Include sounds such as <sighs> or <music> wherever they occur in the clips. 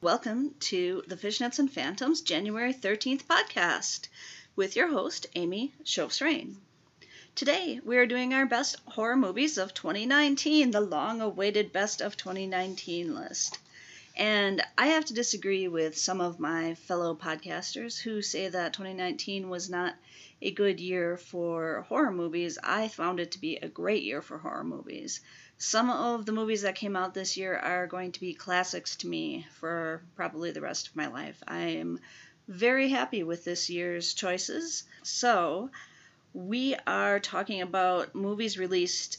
Welcome to the Fishnets and Phantoms January 13th podcast with your host, Amy Shofsrain. Today, we are doing our best horror movies of 2019, the long awaited best of 2019 list. And I have to disagree with some of my fellow podcasters who say that 2019 was not a good year for horror movies. I found it to be a great year for horror movies. Some of the movies that came out this year are going to be classics to me for probably the rest of my life. I am very happy with this year's choices. So, we are talking about movies released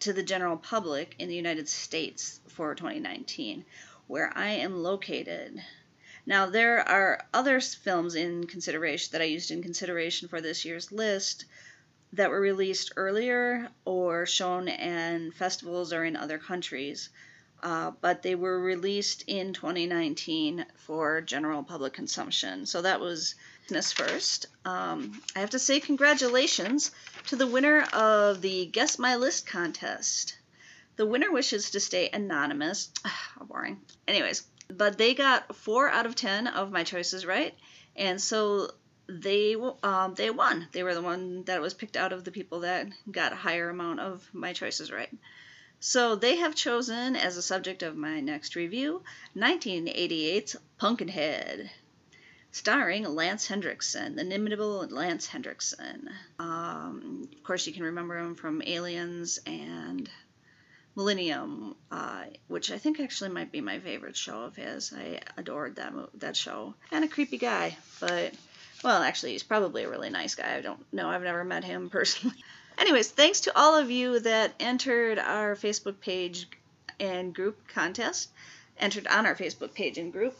to the general public in the United States for 2019 where I am located. Now, there are other films in consideration that I used in consideration for this year's list that were released earlier or shown in festivals or in other countries, uh, but they were released in 2019 for general public consumption. So that was business first. Um, I have to say congratulations to the winner of the Guess My List contest. The winner wishes to stay anonymous. <sighs> How boring. Anyways, but they got four out of ten of my choices right, and so they um, they won. They were the one that was picked out of the people that got a higher amount of my choices right. So they have chosen as a subject of my next review 1988's Pumpkinhead, starring Lance Henriksen, the inimitable Lance Henriksen. Um, of course, you can remember him from Aliens and Millennium, uh, which I think actually might be my favorite show of his. I adored that that show. And a creepy guy, but well, actually, he's probably a really nice guy. I don't know. I've never met him <laughs> personally. Anyways, thanks to all of you that entered our Facebook page and group contest, entered on our Facebook page and group.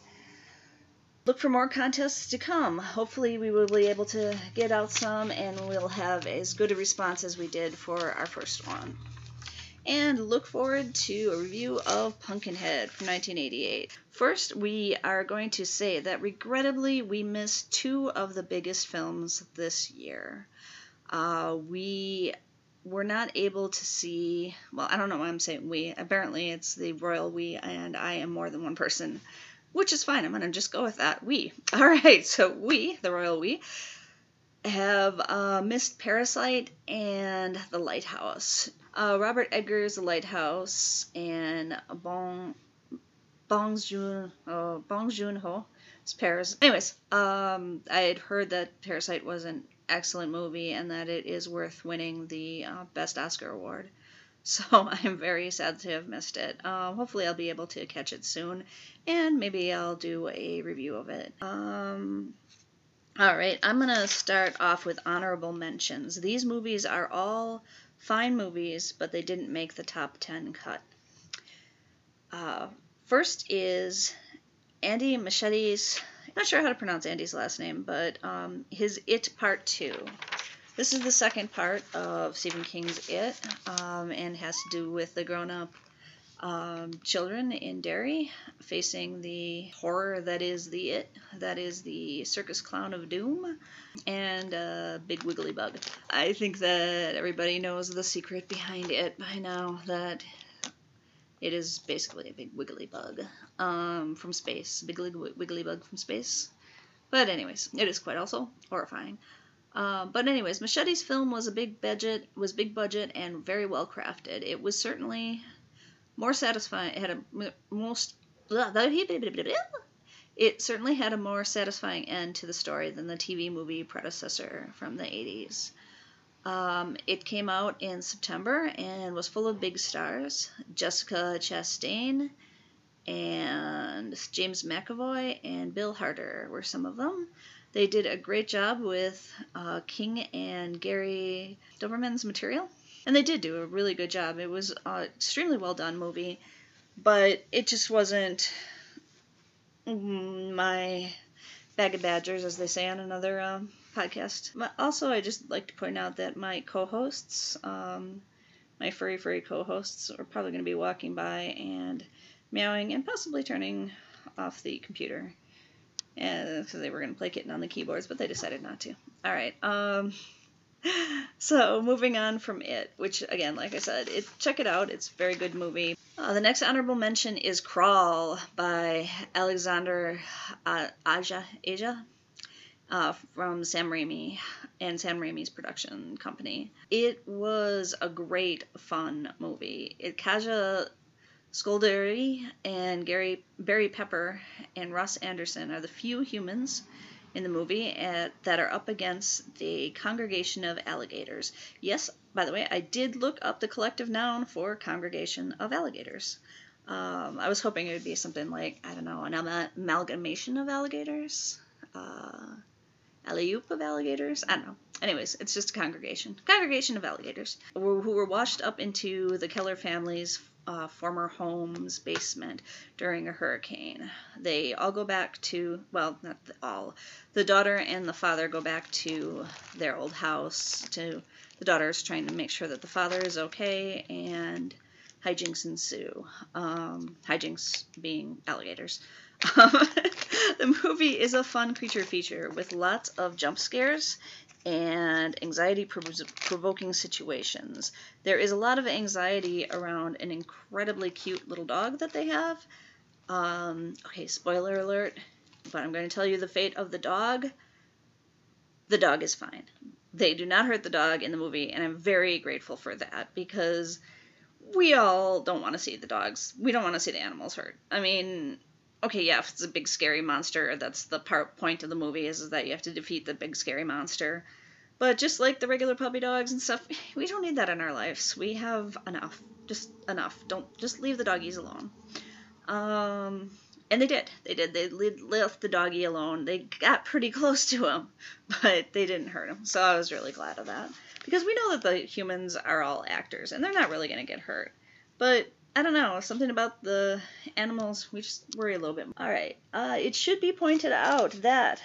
Look for more contests to come. Hopefully, we will be able to get out some and we'll have as good a response as we did for our first one and look forward to a review of Pumpkinhead from 1988. First, we are going to say that regrettably we missed two of the biggest films this year. Uh, we were not able to see, well, I don't know why I'm saying we. Apparently, it's the royal we, and I am more than one person, which is fine. I'm going to just go with that. We. <laughs> All right, so we, the royal we, have uh, missed Parasite and The Lighthouse. Uh, Robert Eggers' The Lighthouse and Bong Bong Joon oh, Bong Joon Ho's Paris. Anyways, um, I had heard that Parasite was an excellent movie and that it is worth winning the uh, Best Oscar award. <laughs> So I'm very sad to have missed it. Uh, hopefully, I'll be able to catch it soon, and maybe I'll do a review of it. Um, all right, I'm going to start off with honorable mentions. These movies are all fine movies, but they didn't make the top 10 cut. Uh, first is Andy Muschietti's, I'm not sure how to pronounce Andy's last name, but um, his It Part 2. This is the second part of Stephen King's It um, and has to do with the grown up um, children in Derry facing the horror that is the it, that is the circus clown of doom, and a big wiggly bug. I think that everybody knows the secret behind it by now that it is basically a big wiggly bug um, from space, big wiggly bug from space. But anyways, it is quite also horrifying. Uh, but anyways, Muschietti's film was a big budget, was big budget and very well crafted. It was certainly more satisfying. It had a most. It certainly had a more satisfying end to the story than the TV movie predecessor from the 80s. Um, it came out in September and was full of big stars. Jessica Chastain and James McAvoy and Bill Hader were some of them. They did a great job with uh, King and Gary Dauberman's material and they did do a really good job. It was an extremely well done movie, but it just wasn't my bag of badgers, as they say on another um, podcast. Also, I just like to point out that my co-hosts, um, my furry furry co-hosts, are probably going to be walking by and meowing and possibly turning off the computer. Because they were going to play kitten on the keyboards, but they decided not to. All right. Um, so moving on from it, which again, like I said, it check it out. It's a very good movie. Uh, the next honorable mention is Crawl by Alexander uh, Aja Aja uh, from Sam Raimi and Sam Raimi's production company. It was a great, fun movie. It Kaja Scodelario and Gary Barry Pepper and Russ Anderson are the few humans in the movie at, that are up against the congregation of alligators. Yes, by the way, I did look up the collective noun for congregation of alligators. Um, I was hoping it would be something like, I don't know, an amalgamation of alligators? Uh, alley of alligators? I don't know. Anyways, it's just a congregation. Congregation of alligators who were washed up into the Keller family's uh, former home's basement during a hurricane. They all go back to, well, not all. The daughter and the father go back to their old house. To the daughter is trying to make sure that the father is okay, and hijinks ensue. Um, hijinks being alligators. <laughs> the movie is a fun creature feature with lots of jump scares and anxiety provoking situations. There is a lot of anxiety around an incredibly cute little dog that they have. Um, okay, spoiler alert, but I'm going to tell you the fate of the dog. The dog is fine. They do not hurt the dog in the movie, and I'm very grateful for that because we all don't want to see the dogs. We don't want to see the animals hurt. I mean, okay, yeah, if it's a big scary monster, that's the part point of the movie is, is that you have to defeat the big scary monster. But just like the regular puppy dogs and stuff, <laughs> we don't need that in our lives. We have enough, just enough. Don't just leave the doggies alone. Um, and they did. They did. They left the doggy alone. They got pretty close to him, <laughs> but they didn't hurt him. So I was really glad of that because we know that the humans are all actors and they're not really going to get hurt. But I don't know, something about the animals, we just worry a little bit. All right, uh, it should be pointed out that,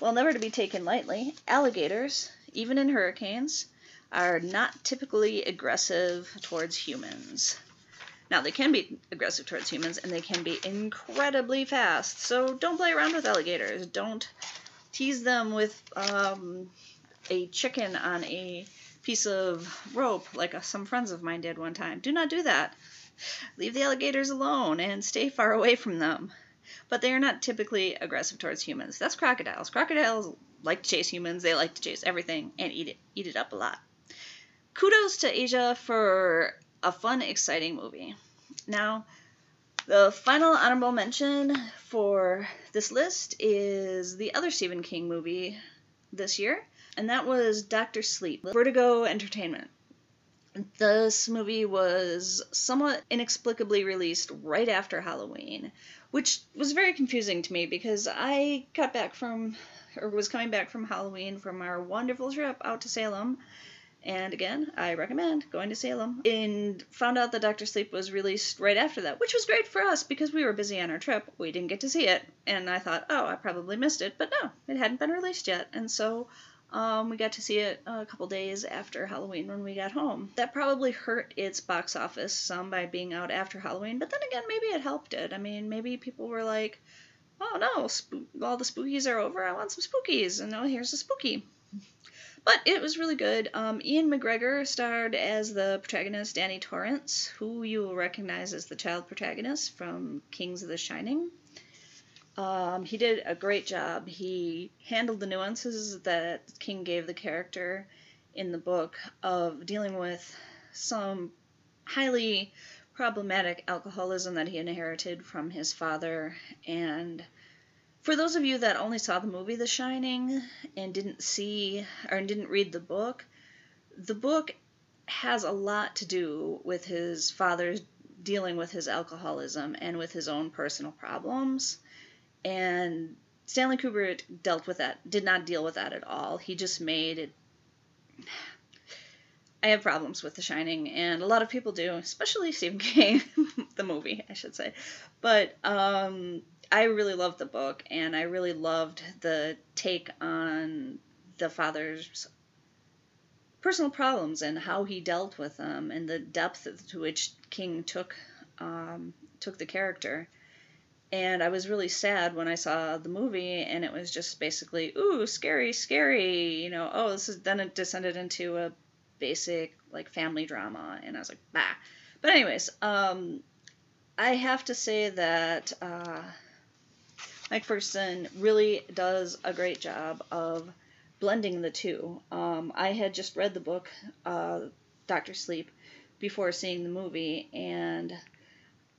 well, never to be taken lightly, alligators, even in hurricanes, are not typically aggressive towards humans. Now, they can be aggressive towards humans, and they can be incredibly fast, so don't play around with alligators. Don't tease them with um, a chicken on a piece of rope like some friends of mine did one time. Do not do that. Leave the alligators alone and stay far away from them. But they are not typically aggressive towards humans. That's crocodiles. Crocodiles like to chase humans. They like to chase everything and eat it, eat it up a lot. Kudos to Aja for a fun, exciting movie. Now, the final honorable mention for this list is the other Stephen King movie this year, and that was Doctor Sleep, Vertigo Entertainment. This movie was somewhat inexplicably released right after Halloween, which was very confusing to me because I got back from, or was coming back from Halloween from our wonderful trip out to Salem. And again, I recommend going to Salem. And found out that Doctor Sleep was released right after that, which was great for us because we were busy on our trip. We didn't get to see it. And I thought, oh, I probably missed it. But no, it hadn't been released yet. And so um, we got to see it a couple days after Halloween when we got home. That probably hurt its box office some by being out after Halloween, but then again, maybe it helped it. I mean, maybe people were like, oh no, all the spookies are over. I want some spookies. And now here's a spooky. But it was really good. Um, Ewan McGregor starred as the protagonist, Danny Torrance, who you will recognize as the child protagonist from Kings of the Shining. Um, he did a great job. He handled the nuances that King gave the character in the book of dealing with some highly problematic alcoholism that he inherited from his father. And for those of you that only saw the movie The Shining and didn't see or didn't read the book, the book has a lot to do with his father's dealing with his alcoholism and with his own personal problems. And Stanley Kubrick dealt with that, did not deal with that at all. He just made it. <sighs> I have problems with The Shining, and a lot of people do, especially Stephen <laughs> King, the movie, I should say. But um, I really loved the book, and I really loved the take on the father's personal problems and how he dealt with them, and the depth to which King took um, took the character and I was really sad when I saw the movie, and it was just basically, ooh, scary, scary. You know, oh, this is then it descended into a basic like family drama, and I was like, bah. But anyways, um, I have to say that uh, Mike Ferguson really does a great job of blending the two. Um, I had just read the book, uh, Doctor Sleep, before seeing the movie, and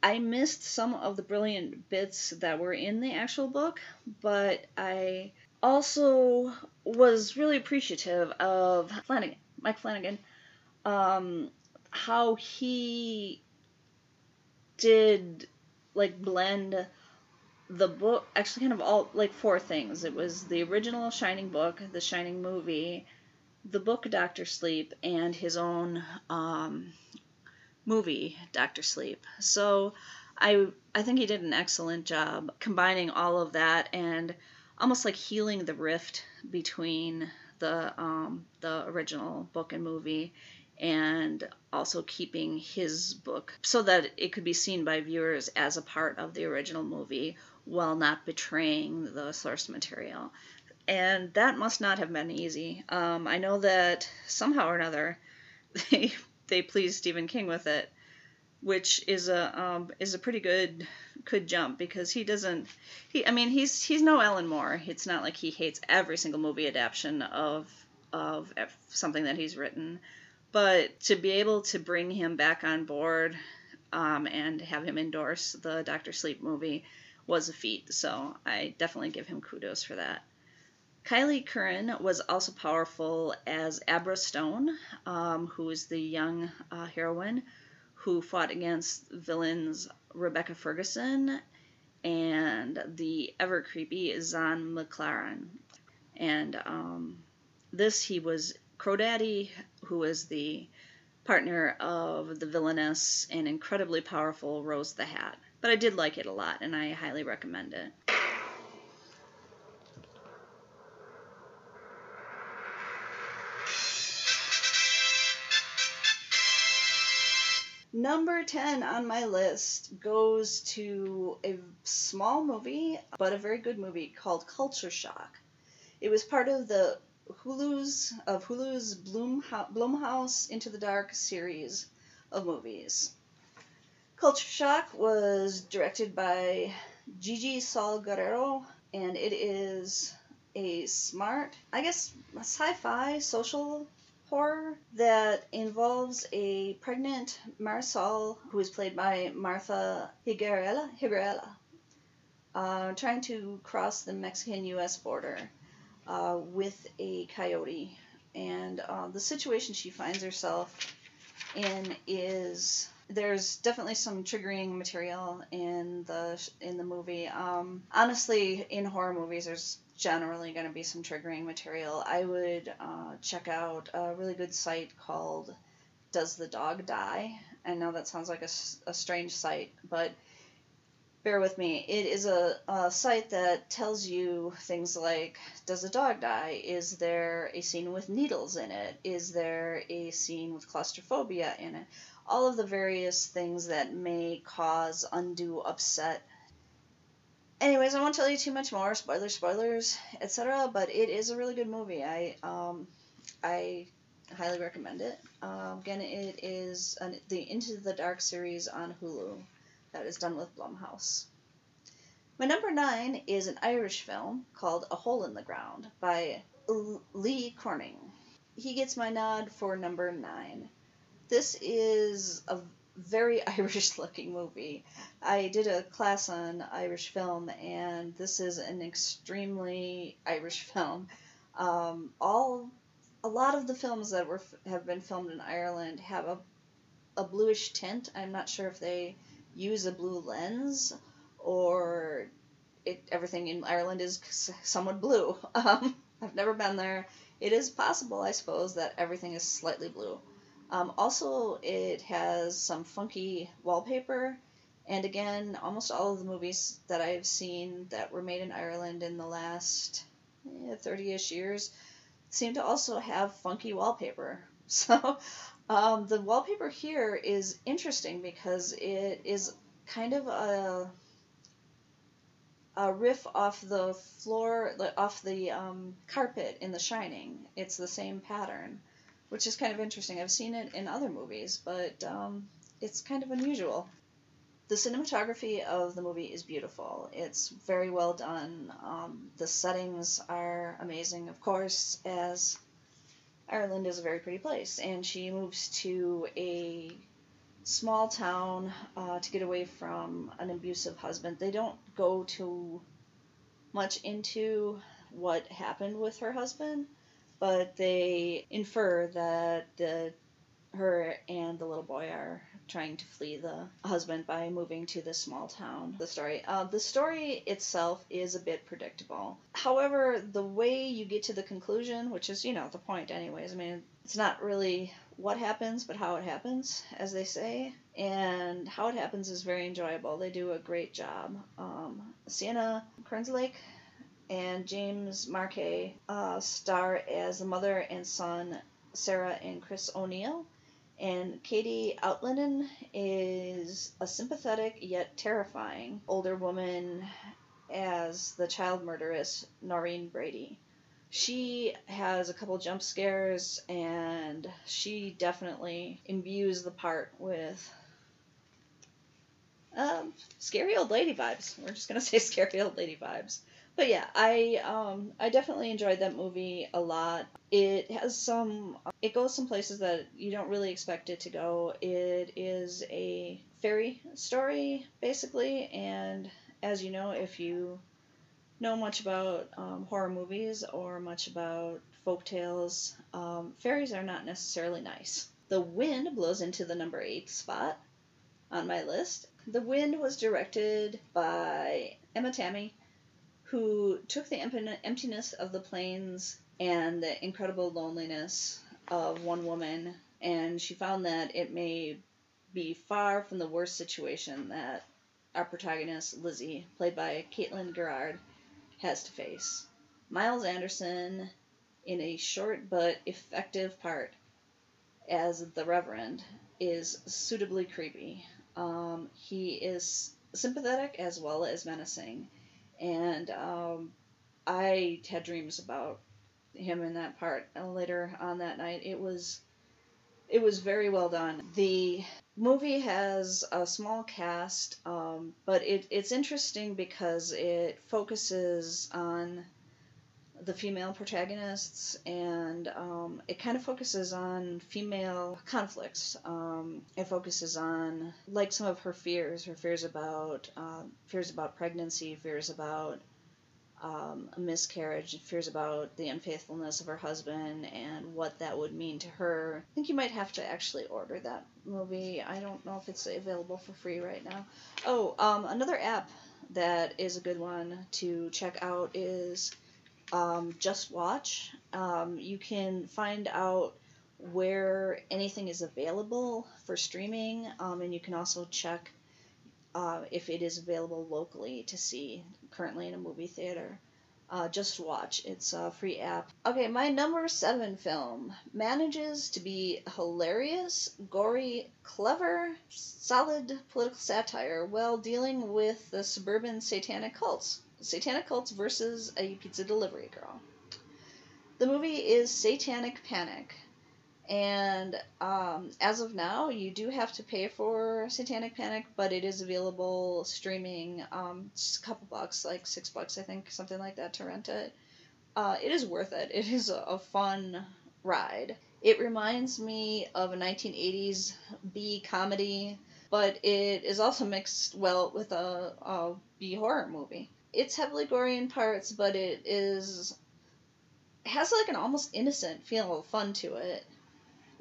I missed some of the brilliant bits that were in the actual book, but I also was really appreciative of Flanagan, Mike Flanagan, um, how he did like blend the book actually kind of all like four things. It was the original shining book the shining movie the book doctor sleep and his own um, movie Doctor Sleep. So I I think he did an excellent job combining all of that and almost like healing the rift between the um, the original book and movie and also keeping his book so that it could be seen by viewers as a part of the original movie while not betraying the source material. And that must not have been easy. Um, I know that somehow or another <laughs> they they pleased Stephen King with it, which is a um, is a pretty good good jump because he doesn't he I mean he's he's no Alan Moore. It's not like he hates every single movie adaptation of of something that he's written, but to be able to bring him back on board um, and have him endorse the Doctor Sleep movie was a feat. So I definitely give him kudos for that. Kyliegh Curran was also powerful as Abra Stone, um, who is the young uh, heroine who fought against villains Rebecca Ferguson and the ever creepy Zahn McClarnon. And um, this, he was Crow Daddy, who was the partner of the villainous and incredibly powerful Rose the Hat. But I did like it a lot, and I highly recommend it. Number 10 on my list goes to a small movie, but a very good movie called Culture Shock. It was part of the Hulu's of Hulu's Blumhouse Into the Dark series of movies. Culture Shock was directed by Gigi Saul Guerrero, and it is a smart, I guess, sci-fi social horror that involves a pregnant Marisol, who is played by Martha Higuera, Higuera uh, trying to cross the Mexican-U.S. border uh, with a coyote. And uh, the situation she finds herself in is there's definitely some triggering material in the in the movie. Um, honestly, in horror movies, there's generally going to be some triggering material. I would uh, check out a really good site called Does the Dog Die? I know that sounds like a, a strange site, but bear with me. It is a, a site that tells you things like Does the dog die? Is there a scene with needles in it? Is there a scene with claustrophobia in it? All of the various things that may cause undue upset anyways, I won't tell you too much more. Spoilers, spoilers, etc. But it is a really good movie. I um, I highly recommend it. Um, again, it is an, the Into the Dark series on Hulu that is done with Blumhouse. My number nine is an Irish film called A Hole in the Ground by Lee Cronin. He gets my nod for number nine. This is a very <laughs> Irish looking movie. I did a class on Irish film, and this is an extremely Irish film. Um, all a lot of the films that were have been filmed in Ireland have a a bluish tint. I'm not sure if they use a blue lens or it everything in Ireland is somewhat blue. <laughs> Um, I've never been there. It is possible, I suppose, that everything is slightly blue. Um, also, it has some funky wallpaper. And again, almost all of the movies that I've seen that were made in Ireland in the last 30 ish years seem to also have funky wallpaper. <laughs> So um, the wallpaper here is interesting because it is kind of a a riff off the floor, off the um, carpet in The Shining. It's the same pattern, which is kind of interesting. I've seen it in other movies, but um, it's kind of unusual. The cinematography of the movie is beautiful. It's very well done. Um, the settings are amazing, of course, as Ireland is a very pretty place, and she moves to a small town uh, to get away from an abusive husband. They don't go too much into what happened with her husband, but they infer that the her and the little boy are trying to flee the husband by moving to this small town. The story, uh, the story itself is a bit predictable. However, the way you get to the conclusion, which is you know the point, anyways. I mean, it's not really what happens, but how it happens, as they say. And how it happens is very enjoyable. They do a great job. Um, Sienna Kerslake and James Markey uh, star as the mother and son, Sarah and Chris O'Neill. And Katie Outlinden is a sympathetic yet terrifying older woman as the child murderess, Noreen Brady she has a couple jump scares and she definitely imbues the part with um, scary old lady vibes. We're just gonna <laughs> say scary old lady vibes. But yeah, I um, I definitely enjoyed that movie a lot. It has some it goes some places that you don't really expect it to go. It is a fairy story basically, and as you know, if you know much about um, horror movies or much about folk tales, um, fairies are not necessarily nice. The Wind blows into the number eight spot on my list. The Wind was directed by Emma Tammi, who took the emptiness of the plains and the incredible loneliness of one woman, and she found that it may be far from the worst situation that our protagonist, Lizzie, played by Caitlin Gerard, has to face. Miles Anderson, in a short but effective part as the Reverend, is suitably creepy. Um, he is sympathetic as well as menacing, and um, I had dreams about him in that part later on that night. It was it was very well done. The movie has a small cast, um, but it, it's interesting because it focuses on the female protagonists and um, it kind of focuses on female conflicts. Um, it focuses on like some of her fears, her fears about um, fears about pregnancy, fears about um, a miscarriage, fears about the unfaithfulness of her husband and what that would mean to her. I think you might have to actually order that movie. I don't know if it's available for free right now. Oh, um, another app that is a good one to check out is um, Just Watch. Um, you can find out where anything is available for streaming, um, and you can also check uh, if it is available locally to see currently in a movie theater. Uh, just watch. It's a free app. Okay, my number seven film manages to be hilarious, gory, clever, solid political satire while dealing with the suburban satanic cults. Satanic cults versus a pizza delivery girl. The movie is Satanic Panic. And um, as of now, you do have to pay for Satanic Panic, but it is available streaming. Um, just a couple bucks, like six bucks, I think, something like that, to rent it. Uh, it is worth it. It is a, a fun ride. It reminds me of a 1980s B comedy, but it is also mixed well with a, a B horror movie. It's heavily gory in parts, but it is has like an almost innocent feel of fun to it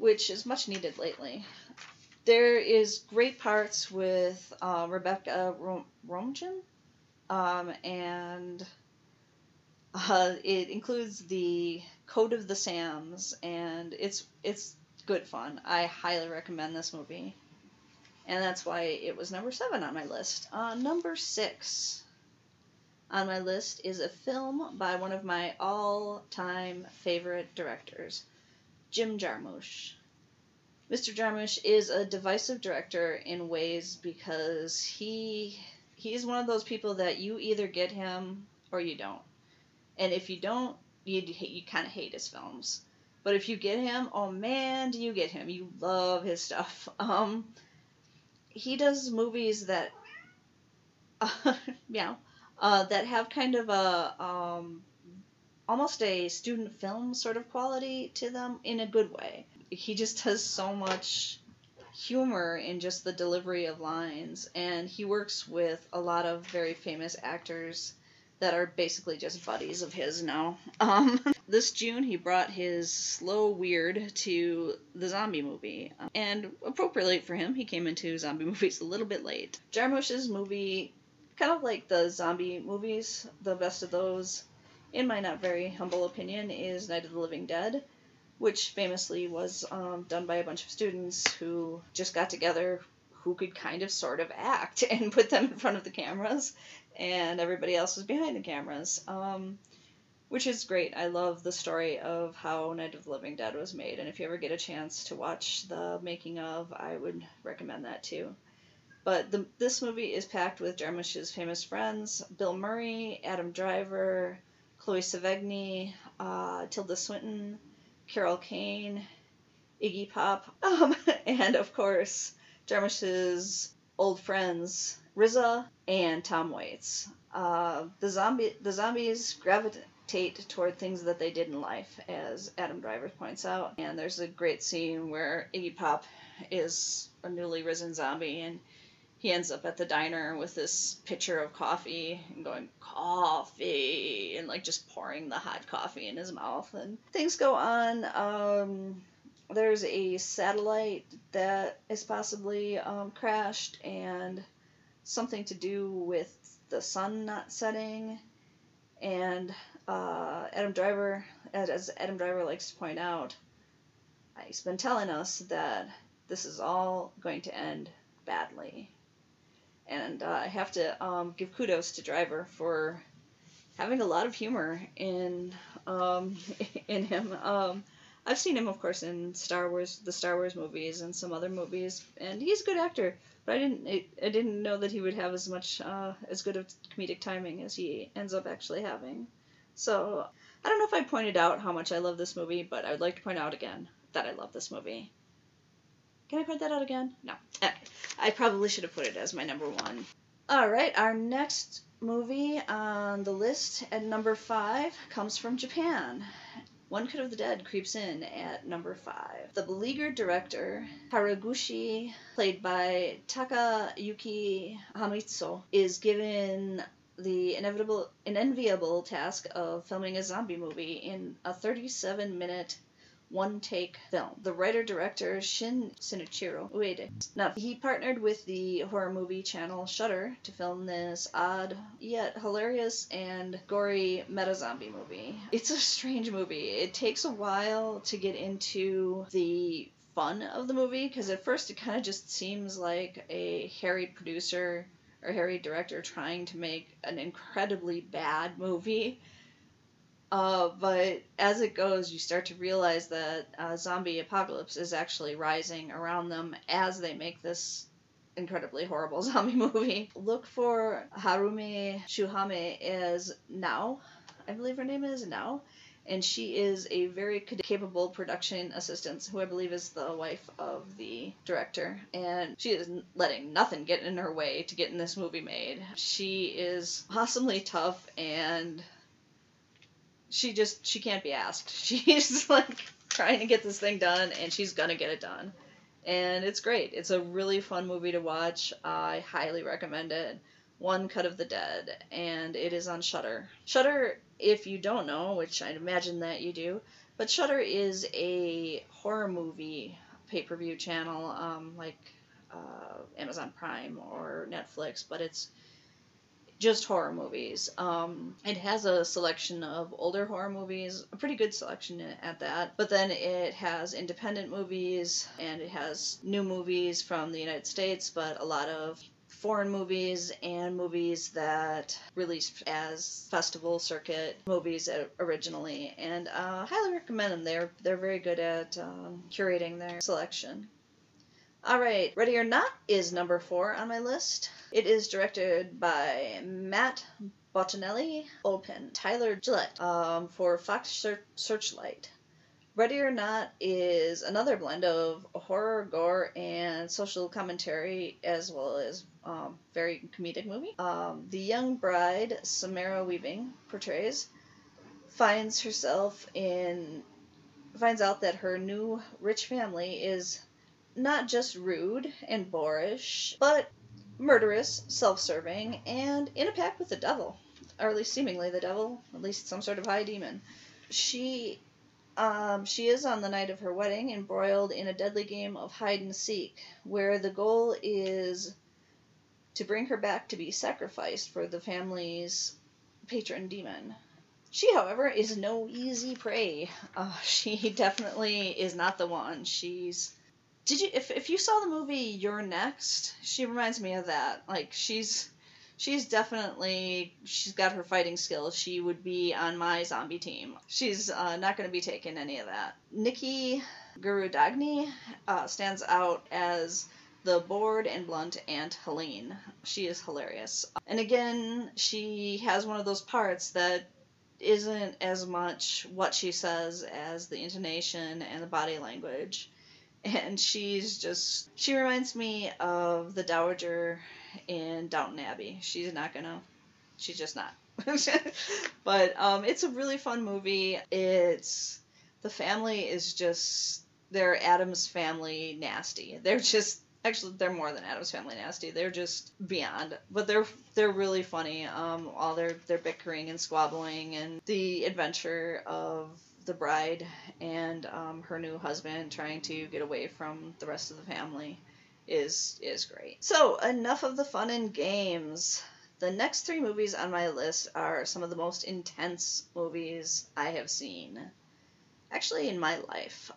which is much needed lately. There is great parts with uh, Rebecca Romijn, um, and uh, it includes the Code of the Sams, and it's it's good fun. I highly recommend this movie, and that's why it was number seven on my list. Uh, number six on my list is a film by one of my all-time favorite directors, Jim Jarmusch. Mr. Jarmusch is a divisive director in ways because he he's one of those people that you either get him or you don't. And if you don't, you you kind of hate his films. But if you get him, oh man, do you get him? You love his stuff. <laughs> Um, he does movies that, uh, <laughs> yeah, uh, that have kind of a um, almost a student film sort of quality to them in a good way. He just has so much humor in just the delivery of lines, and he works with a lot of very famous actors that are basically just buddies of his now. <laughs> Um, this June, he brought his slow weird to the zombie movie, and appropriately for him, he came into zombie <laughs> movies a little bit late. Jarmusch's movie, kind of like the zombie movies, the best of those, in my not very humble opinion, is Night of the Living Dead which famously was um, done by a bunch of students who just got together who could kind of sort of act <laughs> and put them in front of the cameras, and everybody else was behind the cameras. Um, which is great. I love the story of how Night of the Living Dead was made, and if you ever get a chance to watch the making of, I would recommend that too. But the, this movie is packed with Jarmusch's famous friends Bill Murray, Adam Driver, Chloe Sevigny, uh, Tilda Swinton, Carol Kane, Iggy Pop, <laughs> um, and of course Jarmusch's old friends RZA and Tom Waits. Uh, the zombie the zombies gravitate toward things that they did in life, as Adam Driver points out. And there's a great scene where Iggy Pop is a newly risen zombie and he ends up at the diner with this pitcher of coffee and going coffee and like just pouring the hot coffee in his mouth. And things go on um, there's a satellite that is possibly um, crashed and something to do with the sun not setting. And uh, adam driver as adam driver likes to point out he's been telling us that this is all going to end badly and uh, I have to um, give kudos to Driver for having a lot of humor in um, <laughs> in him. Um, I've seen him, of course, in Star Wars, the Star Wars movies, and some other movies, and he's a good actor. But I didn't, I didn't know that he would have as much, uh, as good of comedic timing as he ends up actually having. So I don't know if I pointed out how much I love this movie, but I would like to point out again that I love this movie. Can I point that out again? No. Okay. I probably should have put it as my number one. All right, our next movie on the list at number five comes from Japan. One Cut of the Dead creeps in at number five. The beleaguered director, Haraguchi, played by Takayuki Hamatsu, is given the inevitable, unenviable task of filming a zombie movie in a 37 minute one take film. The writer director Shin Shinichiro Ueda. Now, he partnered with the horror movie channel Shudder to film this odd yet hilarious and gory meta zombie movie. It's a strange movie. It takes a while to get into the fun of the movie because at first it kind of just seems like a harried producer or harried director trying to make an incredibly bad movie uh, but as it goes, you start to realize that uh, zombie apocalypse is actually rising around them as they make this incredibly horrible <laughs> zombie movie. Look for Harumi Shuhama as Nao, I believe her name is Nao, And she is a very capable production assistant who I believe is the wife of the director. And she is letting nothing get in her way to getting this movie made. She is awesomely tough and she just she can't be asked. <laughs> She's like trying to get this thing done, and she's gonna get it done. And it's great. It's a really fun movie to watch. I highly recommend it. One Cut of the Dead, and it is on Shudder. Shudder, if you don't know, which I imagine that you do, but Shudder is a horror movie pay-per-view channel, um, like uh, Amazon Prime or Netflix, but it's just horror movies. Um, it has a selection of older horror movies, a pretty good selection at that. But then it has independent movies and it has new movies from the United States, but a lot of foreign movies and movies that released as festival circuit movies originally and uh, highly recommend them they're they're very good at um, curating their selection All right, Ready or Not is number four on my list. It is directed by Matt Bettinelli, Open, Tyler Gillett um, for Fox Searchlight. Ready or Not is another blend of horror, gore, and social commentary, as well as um, very comedic movie. Um, the young bride Samara Weaving portrays finds herself in finds out that her new rich family is not just rude and boorish, but murderous, self-serving, and in a pact with the devil, or at least seemingly the devil, at least some sort of high demon. She um, she is on the night of her wedding embroiled in a deadly game of hide and seek, where the goal is to bring her back to be sacrificed for the family's patron demon. She, however, is no easy prey. Uh, <laughs> she definitely is not the one. She's. Did you if if you saw the movie You're Next? She reminds me of that. Like she's she's definitely she's got her fighting skills. She would be on my zombie team. She's uh, not going to be taking any of that. Nikki Guadagni uh, stands out as the bored and blunt Aunt Helene. She is hilarious. And again, she has one of those parts that isn't as much what she says as the intonation and the body language. And she's just, she reminds me of the Dowager in Downton Abbey. She's not gonna. She's just not. <laughs> but um, it's a really fun movie. It's the family is just they're Addams family nasty. They're just actually they're more than Addams family nasty. They're just beyond. But they're they're really funny. Um, all their their bickering and squabbling and the adventure of the bride and um, her new husband trying to get away from the rest of the family is is great. So enough of the fun and games. The next three movies on my list are some of the most intense movies I have seen, actually in my life.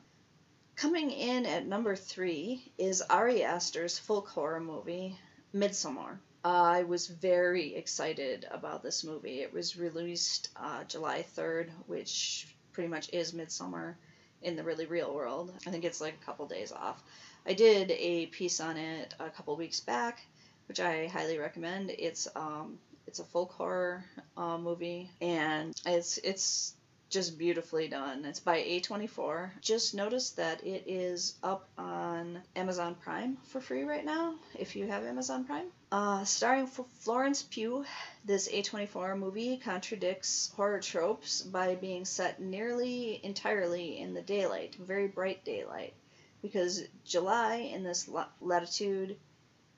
Coming in at number three is Ari Aster's folk horror movie, Midsommar. I was very excited about this movie. It was released uh, July 3rd, which pretty much is Midsummer in the really real world. I think it's like a couple days off. I did a piece on it a couple weeks back, which I highly recommend. It's um, it's a folk horror uh, movie, and it's it's just beautifully done. It's by A24. Just notice that it is up on Amazon Prime for free right now, if you have Amazon Prime. Uh, starring Florence Pugh, this A24 movie contradicts horror tropes by being set nearly entirely in the daylight, very bright daylight because July in this latitude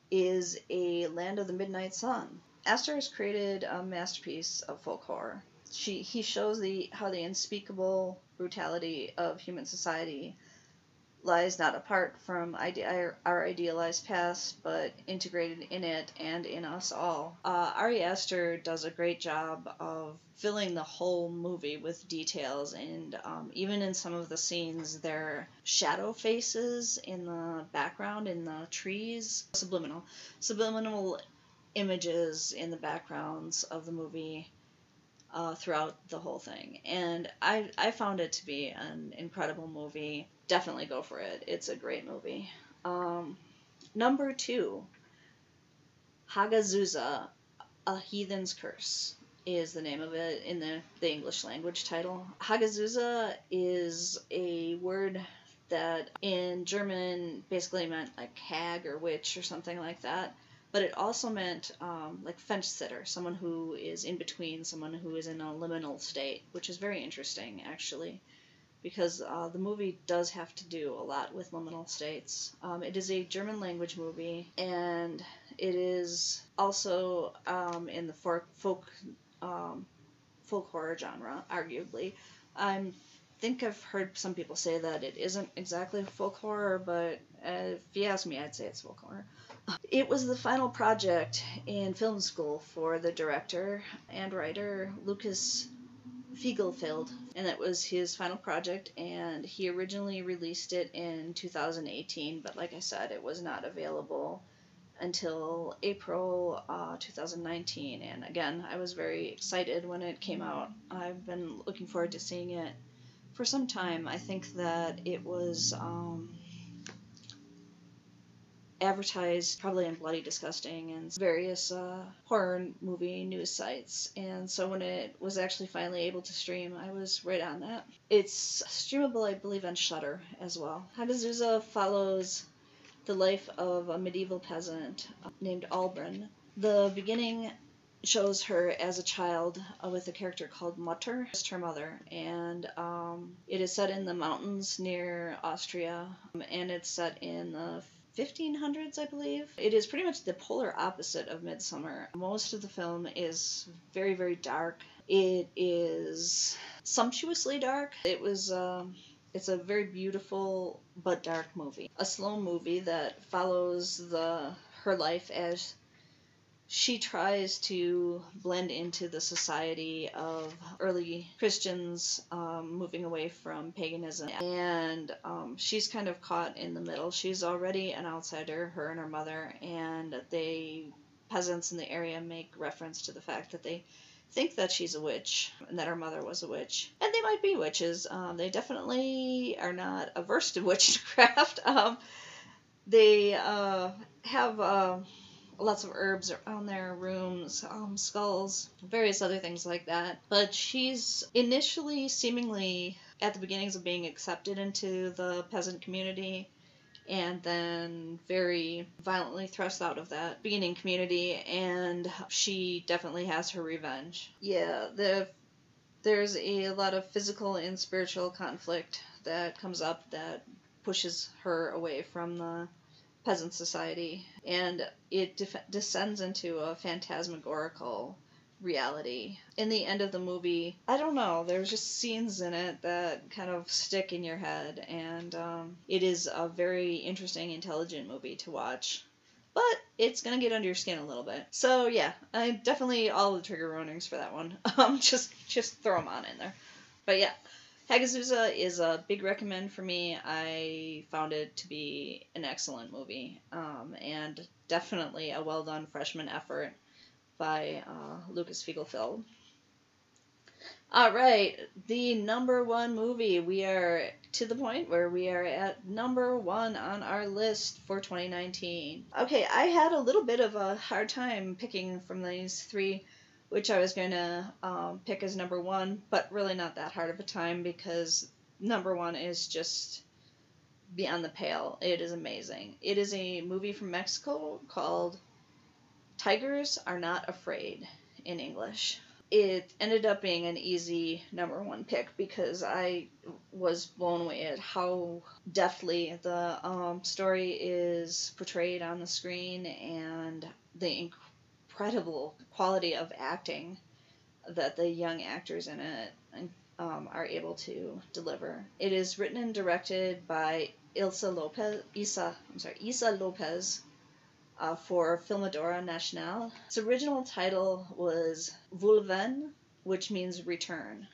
is a land of the midnight sun. Aster has created a masterpiece of folk horror. She, he shows the how the unspeakable brutality of human society lies not apart from ide- our idealized past, but integrated in it and in us all. Uh, Ari Aster does a great job of filling the whole movie with details, and um, even in some of the scenes, there are shadow faces in the background, in the trees, subliminal, subliminal images in the backgrounds of the movie uh, throughout the whole thing. And I, I found it to be an incredible movie. Definitely go for it. It's a great movie. Um, number two, Hagazussa, A Heathen's Curse is the name of it in the, the English language title. Hagazussa is a word that in German basically meant like hag or witch or something like that but it also meant um, like fence sitter, someone who is in between, someone who is in a liminal state, which is very interesting actually, because uh, the movie does have to do a lot with liminal states. Um, it is a German language movie, and it is also um, in the folk folk, um, folk horror genre, arguably. I think I've heard some people say that it isn't exactly folk horror, but uh, if you ask me, I'd say it's folk horror. It was the final project in film school for the director and writer Lukas Feigelfeld, and it was his final project. And he originally released it in 2018, but like I said, it was not available until April uh, 2019. And again, I was very excited when it came out. I've been looking forward to seeing it for some time. I think that it was. Um, advertised probably in Bloody Disgusting and various uh, horror movie news sites. And so when it was actually finally able to stream, I was right on that. It's streamable, I believe, on Shudder as well. Hagazussa follows the life of a medieval peasant named Albrun. The beginning shows her as a child uh, with a character called Mutter, just her mother, and um, it is set in the mountains near Austria, um, and it's set in the 1500s, I believe. It is pretty much the polar opposite of Midsummer. Most of the film is very, very dark. It is sumptuously dark. It was. Um, it's a very beautiful but dark movie. A slow movie that follows the her life as she tries to blend into the society of early Christians um, moving away from paganism. And um, she's kind of caught in the middle. She's already an outsider, her and her mother, and they, peasants in the area, make reference to the fact that they think that she's a witch and that her mother was a witch. And they might be witches. Um, they definitely are not averse to <laughs> witchcraft. Um, they uh, have. Uh, lots of herbs around their rooms, um, skulls, various other things like that. But she's initially seemingly at the beginnings of being accepted into the peasant community and then very violently thrust out of that beginning community and she definitely has her revenge. Yeah, the there's a lot of physical and spiritual conflict that comes up that pushes her away from the peasant society, and it def- descends into a phantasmagorical reality. In the end of the movie, I don't know, there's just scenes in it that kind of stick in your head, and um, it is a very interesting, intelligent movie to watch. But it's gonna get under your skin a little bit. So yeah, I definitely all the trigger warnings for that one. <laughs> Um, just just throw them on in there. But yeah, Hagazussa is a big recommend for me. I found it to be an excellent movie um, and definitely a well done freshman effort by uh, Lukas Feigelfeld. All right, the number one movie. We are to the point where we are at number one on our list for 2019. Okay, I had a little bit of a hard time picking from these three which I was going to um, pick as number one, but really not that hard of a time because number one is just beyond the pale. It is amazing. It is a movie from Mexico called Tigers Are Not Afraid in English. It ended up being an easy number one pick because I was blown away at how deftly the um, story is portrayed on the screen and the incredible quality of acting that the young actors in it um, are able to deliver. It is written and directed by Ilsa Lopez, Isa, I'm sorry, Issa Lopez, uh, for Filmadora Nacional. Its original title was Vuelven, which means return.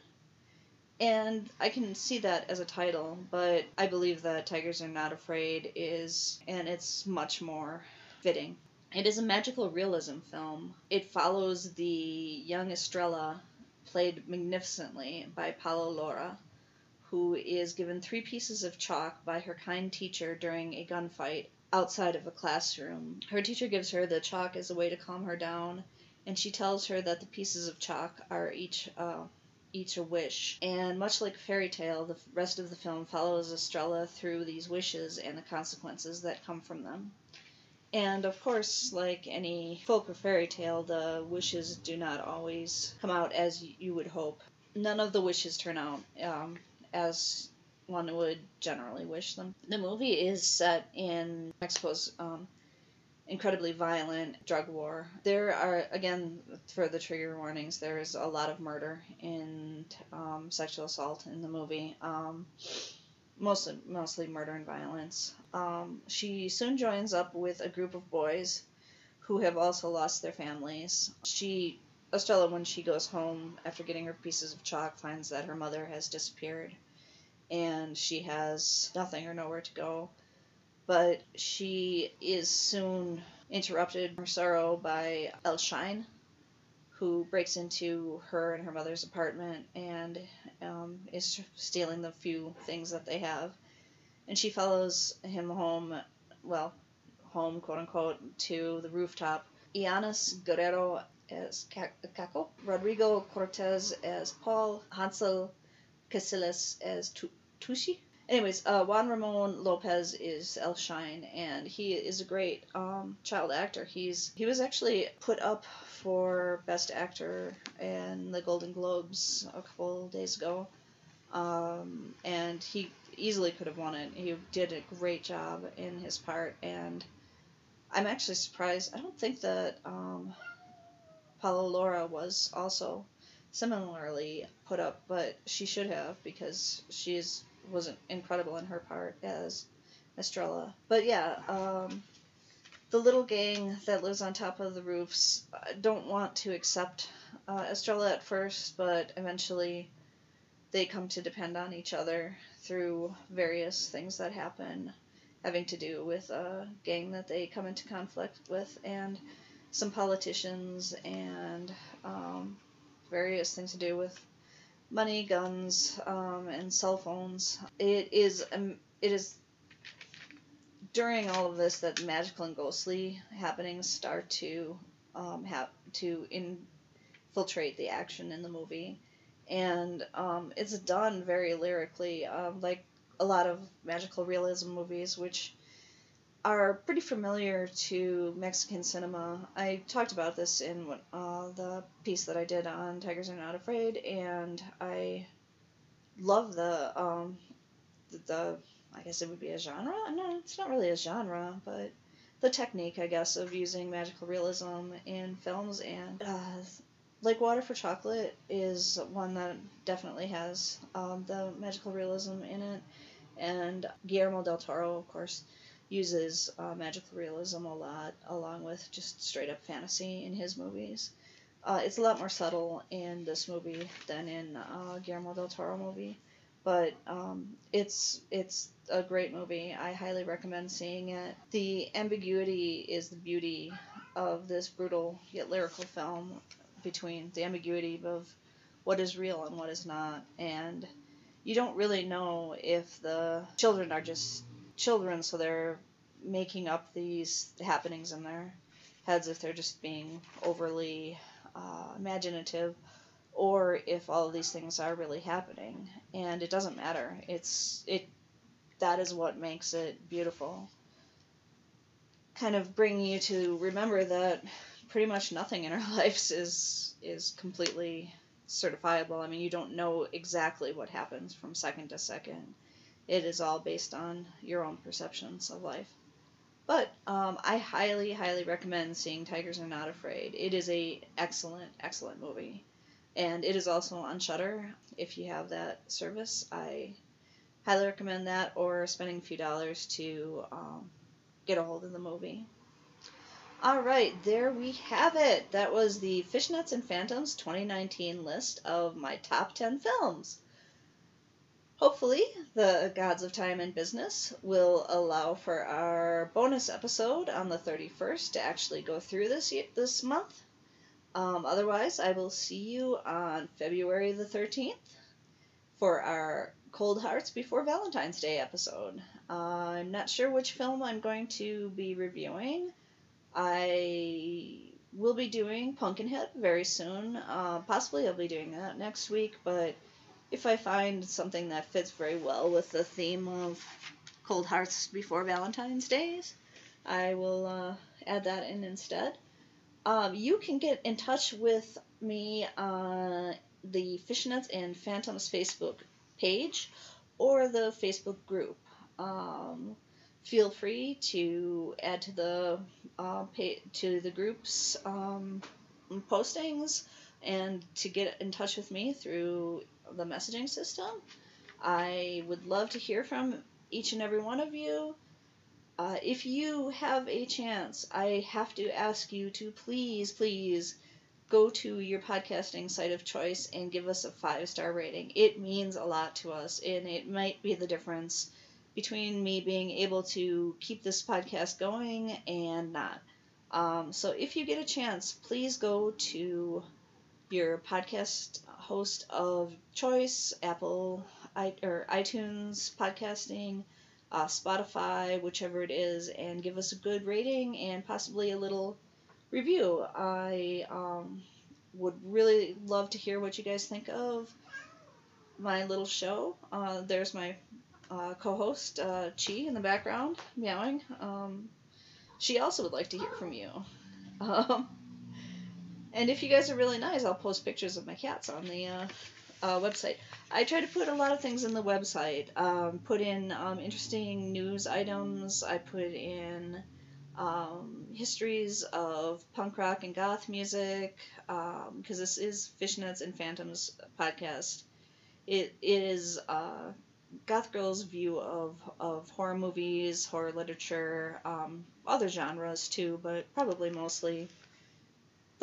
And I can see that as a title, but I believe that Tigers Are Not Afraid is, and it's much more fitting. It is a magical realism film. It follows the young Estrella, played magnificently by Paola Lara, who is given three pieces of chalk by her kind teacher during a gunfight outside of a classroom. Her teacher gives her the chalk as a way to calm her down, and she tells her that the pieces of chalk are each uh, each a wish. And much like a fairy tale, the rest of the film follows Estrella through these wishes and the consequences that come from them. And of course, like any folk or fairy tale, the wishes do not always come out as you would hope. None of the wishes turn out um, as one would generally wish them. The movie is set in Mexico's um, incredibly violent drug war. There are, again, for the trigger warnings, there is a lot of murder and um, sexual assault in the movie. Um, mostly mostly murder and violence. Um, she soon joins up with a group of boys who have also lost their families. She Estrella, when she goes home after getting her pieces of chalk, finds that her mother has disappeared, and she has nothing or nowhere to go. But she is soon interrupted her sorrow by El Shine, who breaks into her and her mother's apartment and um, is stealing the few things that they have. And she follows him home, well, home, quote unquote, to the rooftop. Iannis Guerrero as Caco, Rodrigo Cortez as Paul, Hansel Casillas as Tushi. Anyways, uh, Juan Ramon Lopez is El Shine, and he is a great um, child actor. He's he was actually put up for Best Actor in the Golden Globes a couple days ago, um, and he easily could have won it. He did a great job in his part, and I'm actually surprised. I don't think that um, Lara was also similarly put up, but she should have because she is wasn't incredible in her part as Estrella. But yeah, um, the little gang that lives on top of the roofs don't want to accept uh, Estrella at first, but eventually they come to depend on each other through various things that happen having to do with a gang that they come into conflict with and some politicians and um, various things to do with money, guns, um, and cell phones. It is um, it is during all of this that magical and ghostly happenings start to um, have to infiltrate the action in the movie, and um, it's done very lyrically, um, like a lot of magical realism movies, which are pretty familiar to Mexican cinema. I talked about this in uh, the piece that I did on Tigers Are Not Afraid, and I love the um, the, the I guess it would be a genre. No, it's not really a genre, but the technique, I guess, of using magical realism in films and uh, like Water for Chocolate is one that definitely has um, the magical realism in it, and Guillermo del Toro, of course uses uh, magical realism a lot, along with just straight up fantasy in his movies. Uh, it's a lot more subtle in this movie than in uh, Guillermo del Toro movie, but um, it's it's a great movie. I highly recommend seeing it. The ambiguity is the beauty of this brutal yet lyrical film between the ambiguity of what is real and what is not, and you don't really know if the children are just children, so they're making up these happenings in their heads if they're just being overly uh, imaginative or if all of these things are really happening. And it doesn't matter. It's it that is what makes it beautiful. Kind of bringing you to remember that pretty much nothing in our <laughs> lives is is completely certifiable. I mean you don't know exactly what happens from second to second it is all based on your own perceptions of life. But um, I highly, highly recommend seeing Tigers Are Not Afraid. It is a excellent, excellent movie, and it is also on Shudder. If you have that service, I highly recommend that, or spending a few dollars to um, get a hold of the movie. All right, there we have it. That was the Fishnets and Phantoms 2019 list of my top 10 films. Hopefully, the gods of time and business will allow for our bonus episode on the 31st to actually go through this this month. Um, otherwise, I will see you on February the 13th for our Cold Hearts Before Valentine's Day episode. Uh, I'm not sure which film I'm going to be reviewing. I will be doing Pumpkinhead very soon. Uh, possibly I'll be doing that next week, but if I find something that fits very well with the theme of Cold Hearts Before Valentine's Days, I will uh, add that in instead. Um, you can get in touch with me on the Fishnets and Phantoms Facebook page or the Facebook group. Um, feel free to add to the uh, to the group's um, postings and to get in touch with me through the messaging system. I would love to hear from each and every one of you. Uh, if you have a chance, I have to ask you to please, please go to your podcasting site of choice and give us a five star rating. It means a lot to us, and it might be the difference between me being able to keep this podcast going and not. Um, so if you get a chance, please go to your podcast host of choice, Apple I, or iTunes podcasting, uh, Spotify, whichever it is, and give us a good rating and possibly a little review. I um, would really love to hear what you guys think of my little show. Uh, there's my uh, co-host uh, Chi in the background meowing. Um, she also would like to hear from you. <laughs> Um, and if you guys are really nice, I'll post pictures of my cats on the uh, uh, website. I try to put a lot of things in the website. Um, put in um, interesting news items. I put in um, histories of punk rock and goth music because um, this is Fishnets and Phantoms podcast. It is uh, goth girls' view of, of horror movies, horror literature, um, other genres too, but probably mostly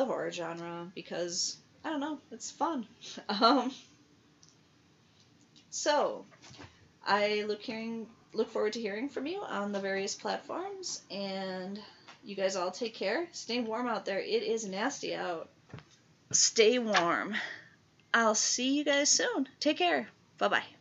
the horror genre because I don't know, it's fun. <laughs> Um, so, I look hearing look forward to hearing from you on the various platforms, and you guys all take care. Stay warm out there. It is nasty out. Stay warm. I'll see you guys soon. Take care. Bye bye.